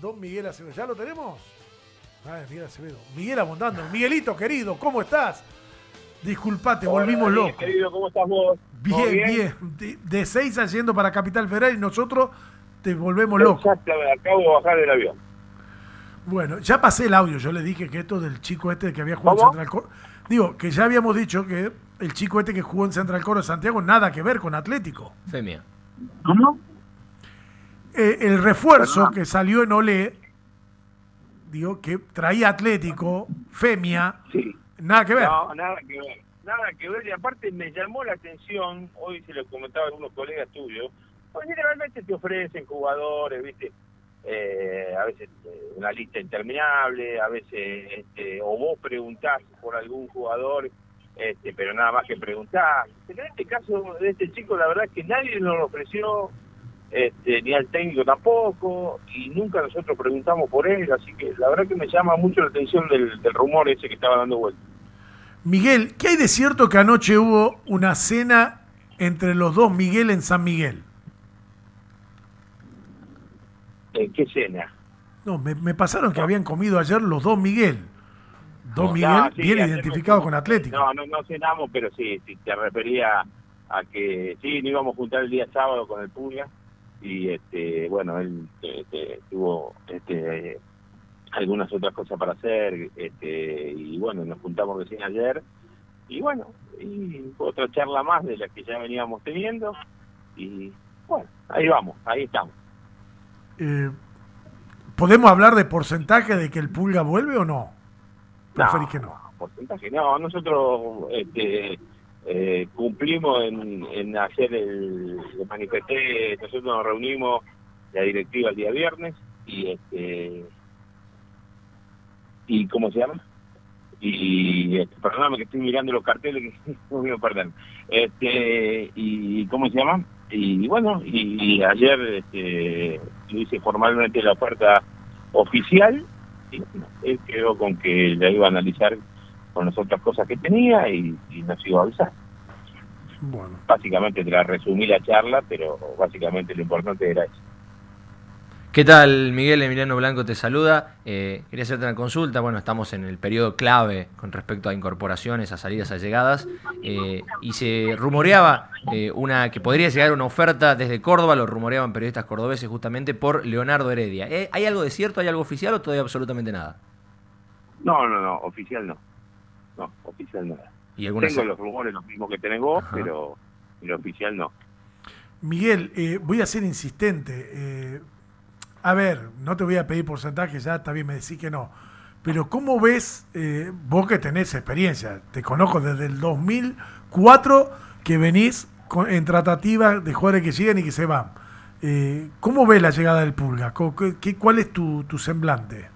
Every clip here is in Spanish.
Don Miguel Acevedo, ¿ya lo tenemos? Ay, Miguel Acevedo. Miguel Abondando. Miguelito, querido, ¿cómo estás? Disculpate, volvimos locos. Querido, ¿cómo estás vos? Bien, bien. De, de seis yendo para Capital Federal y nosotros te volvemos locos. Exactamente, acabo de bajar del avión. Bueno, ya pasé el audio. Yo le dije que esto del chico este que había jugado en Central Coro. Digo, que ya habíamos dicho que el chico este que jugó en Central Coro de Santiago nada que ver con Atlético. Femia. ¿Cómo? Eh, el refuerzo que salió en Olé, digo, que traía Atlético, Femia, Sí. nada que ver. No, nada que ver. Nada que ver. Y aparte me llamó la atención, hoy se lo comentaba a algunos colegas tuyos, pues generalmente te ofrecen jugadores, ¿viste? Eh, a veces eh, una lista interminable, a veces, este, o vos preguntás por algún jugador, este, pero nada más que preguntar. Pero en este caso de este chico, la verdad es que nadie nos lo ofreció, este, ni al técnico tampoco, y nunca nosotros preguntamos por él, así que la verdad que me llama mucho la atención del, del rumor ese que estaba dando vuelta. Miguel, ¿qué hay de cierto que anoche hubo una cena entre los dos Miguel en San Miguel? ¿En qué cena? No, me, me pasaron que habían comido ayer los dos Miguel. Dos Miguel No, sí, bien identificados con Atlético. No, no, no cenamos, pero sí, sí, te refería a que sí, nos íbamos a juntar el día sábado con el Pulga y este, bueno, él este, tuvo este, algunas otras cosas para hacer este, y bueno, nos juntamos recién ayer y bueno, y otra charla más de la que ya veníamos teniendo y bueno, ahí vamos, ahí estamos. Eh, ¿Podemos hablar de porcentaje de que el Pulga vuelve o no? Preferís que no. porcentaje no nosotros este eh, cumplimos en, en hacer el, manifesté nosotros nos reunimos la directiva el día viernes y este y cómo se llama y este, perdóname que estoy mirando los carteles perder. Este y cómo se llama y bueno y, ayer este yo hice formalmente la oferta oficial y él quedó con que la iba a analizar con las otras cosas que tenía y, y nos iba a avisar. Bueno, Básicamente te la resumí la charla, pero básicamente lo importante era eso. ¿Qué tal, Miguel Emiliano Blanco te saluda? Eh, quería hacerte una consulta. Bueno, estamos en el periodo clave con respecto a incorporaciones, a salidas, a llegadas. eh, y se rumoreaba eh, una que podría llegar una oferta desde Córdoba, lo rumoreaban periodistas cordobeses justamente por Leonardo Heredia. Eh, ¿Hay algo de cierto, hay algo oficial o todavía absolutamente nada? No, no, no, oficial no. No, oficial nada. ¿Y alguna Tengo los rumores los mismos que tenés vos, Ajá. pero el oficial no. Miguel, eh, voy a ser insistente. eh, a ver, no te voy a pedir porcentaje, ya también me decís que no. Pero ¿cómo ves, eh, vos que tenés experiencia, te conozco desde el 2004 que venís con- en tratativa de jugadores que llegan y que se van. Eh, ¿Cómo ves la llegada del Pulga? Qué- ¿Cuál es tu, tu semblante?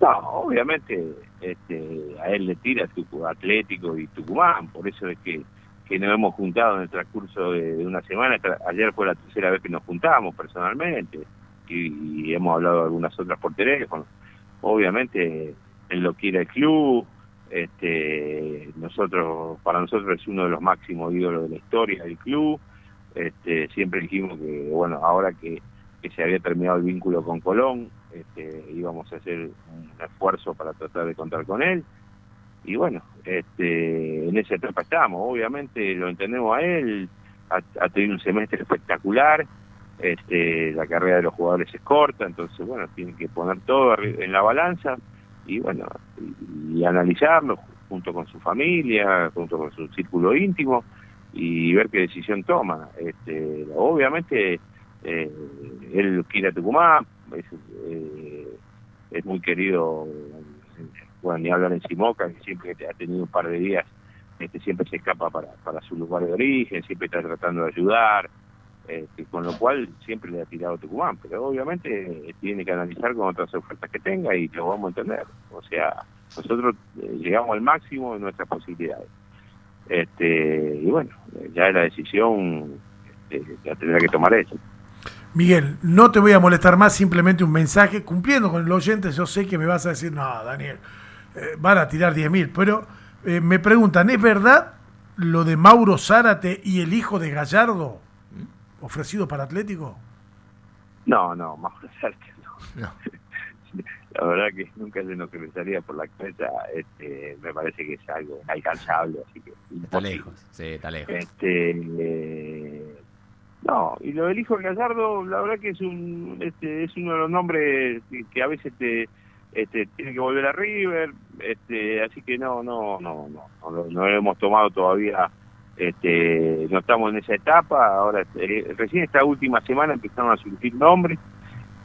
No, obviamente este, a él le tira Atlético y Tucumán, por eso es que, que nos hemos juntado en el transcurso de, de una semana. Ayer fue la tercera vez que nos juntamos personalmente y, hemos hablado algunas otras por teléfono. Obviamente él lo quiere el club, este, nosotros para nosotros es uno de los máximos ídolos de la historia del club. Este, siempre dijimos que bueno ahora que, que se había terminado el vínculo con Colón este, íbamos a hacer un esfuerzo para tratar de contar con él. Y bueno este en esa etapa estamos. Obviamente lo entendemos a él ha, tenido un semestre espectacular este la carrera de los jugadores es corta entonces bueno tiene que poner todo en la balanza y bueno y, y analizarlo junto con su familia junto con su círculo íntimo y ver qué decisión toma. Este obviamente eh, él quiere a Tucumán es, eh, es muy querido bueno ni hablar en Simoca que siempre ha tenido un par de días este siempre se escapa para, para su lugar de origen siempre está tratando de ayudar este, con lo cual siempre le ha tirado Tucumán pero obviamente eh, tiene que analizar con otras ofertas que tenga y lo vamos a entender. O sea nosotros eh, llegamos al máximo de nuestras posibilidades. Este y bueno ya la decisión este, la tendrá que tomar eso Miguel, no te voy a molestar más, simplemente un mensaje, cumpliendo con el oyente, yo sé que me vas a decir, no, Daniel, eh, van a tirar 10.000, pero eh, me preguntan, ¿es verdad lo de Mauro Zárate y el hijo de Gallardo ofrecido para Atlético? No, no, Mauro Lasarte no. no. la verdad que nunca se nos cruzaría por la cabeza, este, me parece que es algo alcanzable, así que está lejos, sí, está lejos. Este, eh, no, y lo del hijo de Gallardo, la verdad que es un, este, es uno de los nombres que, a veces te, este, tiene que volver a River, este, así que no, no, no, no, no, no lo hemos tomado todavía este, no estamos en esa etapa, ahora eh, recién esta última semana empezaron a surgir nombres,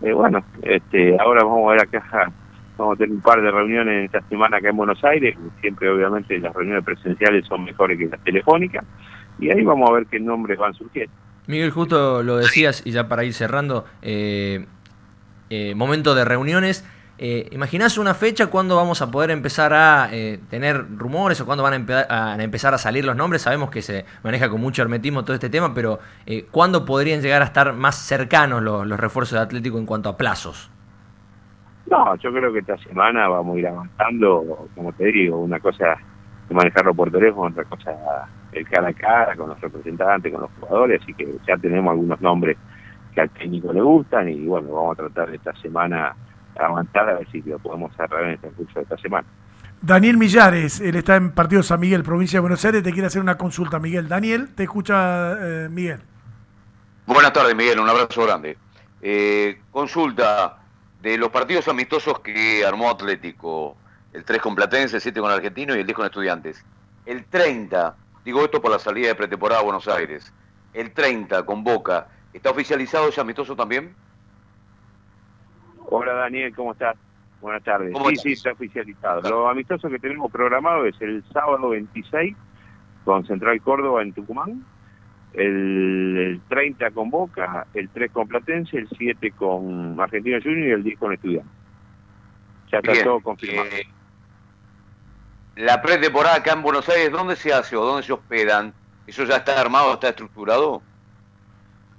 eh, bueno, este, ahora vamos a ver acá, vamos a tener un par de reuniones esta semana acá en Buenos Aires, siempre obviamente las reuniones presenciales son mejores que las telefónicas, y ahí vamos a ver qué nombres van surgiendo. Miguel, justo lo decías, y ya para ir cerrando, eh, momento de reuniones, eh, ¿Imaginás una fecha cuando vamos a poder empezar a eh, tener rumores o cuándo van a, empezar a salir los nombres? Sabemos que se maneja con mucho hermetismo todo este tema, pero eh, ¿cuándo podrían llegar a estar más cercanos los, refuerzos de Atlético en cuanto a plazos? No, yo creo que esta semana vamos a ir avanzando, como te digo, una cosa es manejarlo por teléfono, otra cosa el cara a cara con los representantes, con los jugadores, así que ya tenemos algunos nombres que al técnico le gustan y bueno, vamos a tratar esta semana aguantar a ver si lo podemos cerrar en el transcurso de esta semana. Daniel Millares, él está en Partido San Miguel, provincia de Buenos Aires, te quiere hacer una consulta, Miguel. Daniel, te escucha eh, Miguel. Buenas tardes, Miguel, un abrazo grande. Eh, consulta de los partidos amistosos que armó Atlético, el 3 con Platense, el 7 con Argentino y el 10 con Estudiantes. El 30, digo esto por la salida de pretemporada a Buenos Aires, el 30 con Boca, ¿está oficializado ese amistoso también? Hola Daniel, ¿cómo estás? Buenas tardes. Sí, sí, está oficializado. Lo amistoso que tenemos programado es el sábado 26 con Central Córdoba en Tucumán, el, 30 con Boca, el 3 con Platense, el 7 con Argentina Junior y el 10 con Estudiantes. Ya está todo confirmado. Eh, la pretemporada acá en Buenos Aires, ¿dónde se hace o dónde se hospedan? ¿Eso ya está armado, está estructurado?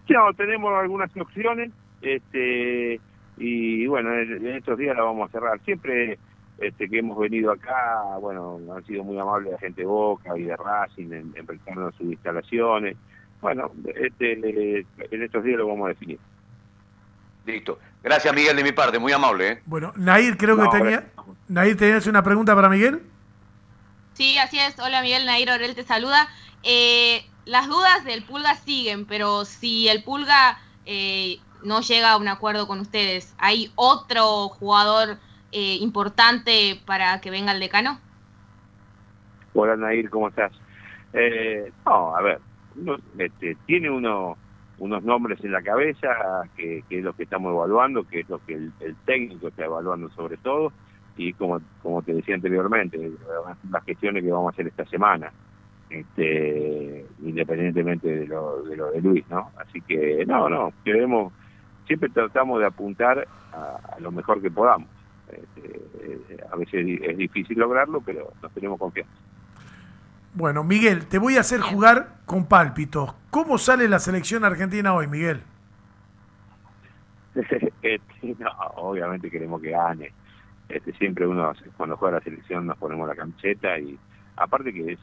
No, tenemos algunas opciones. Este, y bueno, en estos días la vamos a cerrar. Siempre este, que hemos venido acá, bueno, han sido muy amables la gente de Boca y de Racing en, en prestarnos sus instalaciones. Bueno, este, en estos días lo vamos a definir. Listo. Gracias, Miguel, de mi parte, muy amable. ¿eh? Bueno, Nair, creo que tenía. Nair, ¿tenías una pregunta para Miguel? Sí, así es. Hola, Miguel. Nair Orel te saluda. Eh, las dudas del Pulga siguen, pero si el Pulga eh, no llega a un acuerdo con ustedes, ¿hay otro jugador eh, importante para que venga el decano? Hola Nair, ¿cómo estás? Eh, no, a ver, este, tiene uno, unos nombres en la cabeza que, es lo que estamos evaluando, que es lo que el, técnico está evaluando sobre todo, y como, como te decía anteriormente, las gestiones que vamos a hacer esta semana. Este, independientemente de lo, de lo de Luis, ¿no? Así que no, no, queremos siempre tratamos de apuntar a, lo mejor que podamos. Este, a veces es difícil lograrlo, pero nos tenemos confianza. Bueno, Miguel, te voy a hacer jugar con pálpitos. ¿Cómo sale la selección argentina hoy, Miguel? Este, no, obviamente queremos que gane. Este, siempre uno, cuando juega la selección, nos ponemos la camiseta y aparte que es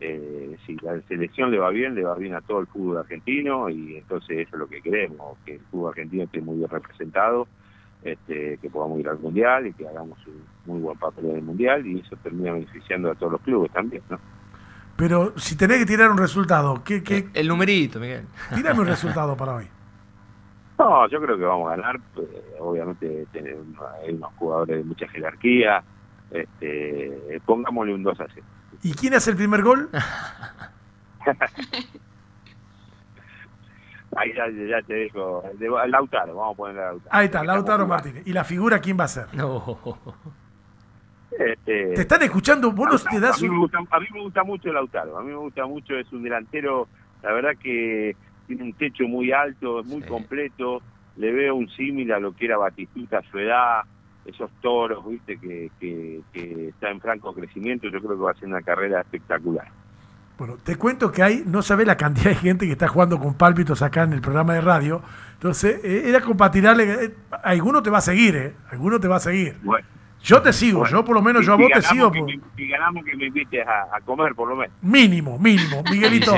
eh, si la selección le va bien, le va bien a todo el fútbol argentino y entonces eso es lo que queremos, que el fútbol argentino esté muy bien representado, este, que podamos ir al Mundial y que hagamos un muy buen papel en el Mundial y eso termina beneficiando a todos los clubes también, ¿no? Pero si tenés que tirar un resultado, ¿qué, qué... El numerito, Miguel. Tírame un resultado para hoy. No, yo creo que vamos a ganar. Pues, obviamente hay unos jugadores de mucha jerarquía. Este, pongámosle un 2 a 0. ¿Y quién hace el primer gol? Ahí ya, te dejo. Lautaro, vamos a ponerle a Lautaro. Ahí está, Lautaro Martínez. ¿Y la figura quién va a ser? No. Este, te están escuchando, vos te das a mí, me gusta, a mí me gusta mucho Lautaro, a mí me gusta mucho, es un delantero, la verdad que tiene un techo muy alto, es muy completo, le veo un símil a lo que era Batistuta a su edad, esos toros, viste, que, que, está en franco crecimiento, yo creo que va a ser una carrera espectacular. Bueno, te cuento que hay, no sabe la cantidad de gente que está jugando con pálpitos acá en el programa de radio. Entonces, eh, era compatible. Eh, alguno te va a seguir, ¿eh? Alguno te va a seguir. yo te sigo, yo por lo menos, yo a vos te sigo. Si ganamos, que me invites a, comer, por lo menos. Mínimo, mínimo. Miguelito,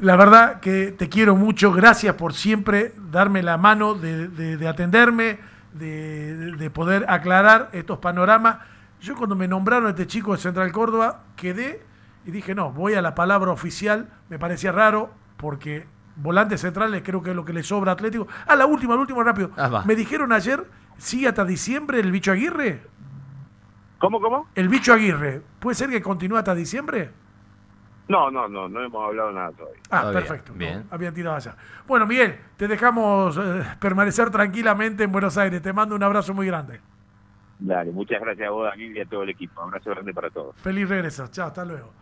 La verdad que te quiero mucho, gracias por siempre darme la mano de, de- de atenderme, de, de poder aclarar estos panoramas. Yo cuando me nombraron este chico de Central Córdoba, quedé y dije, no, voy a la palabra oficial, me parecía raro, porque volantes centrales creo que es lo que le sobra a Atlético. Ah, la última, la última, rápido. Ah, me dijeron ayer, sigue hasta diciembre el bicho Aguirre. ¿Cómo, cómo? El bicho Aguirre, ¿puede ser que continúe hasta diciembre? No, no, no, no hemos hablado nada todavía. Ah, Todavía, perfecto. no, bien. habían tirado allá. Bueno, Miguel, te dejamos eh, permanecer tranquilamente en Buenos Aires. Te mando un abrazo muy grande. Dale, muchas gracias a vos, Daniel, y a todo el equipo. Abrazo grande para todos. Feliz regreso. Chao, hasta luego.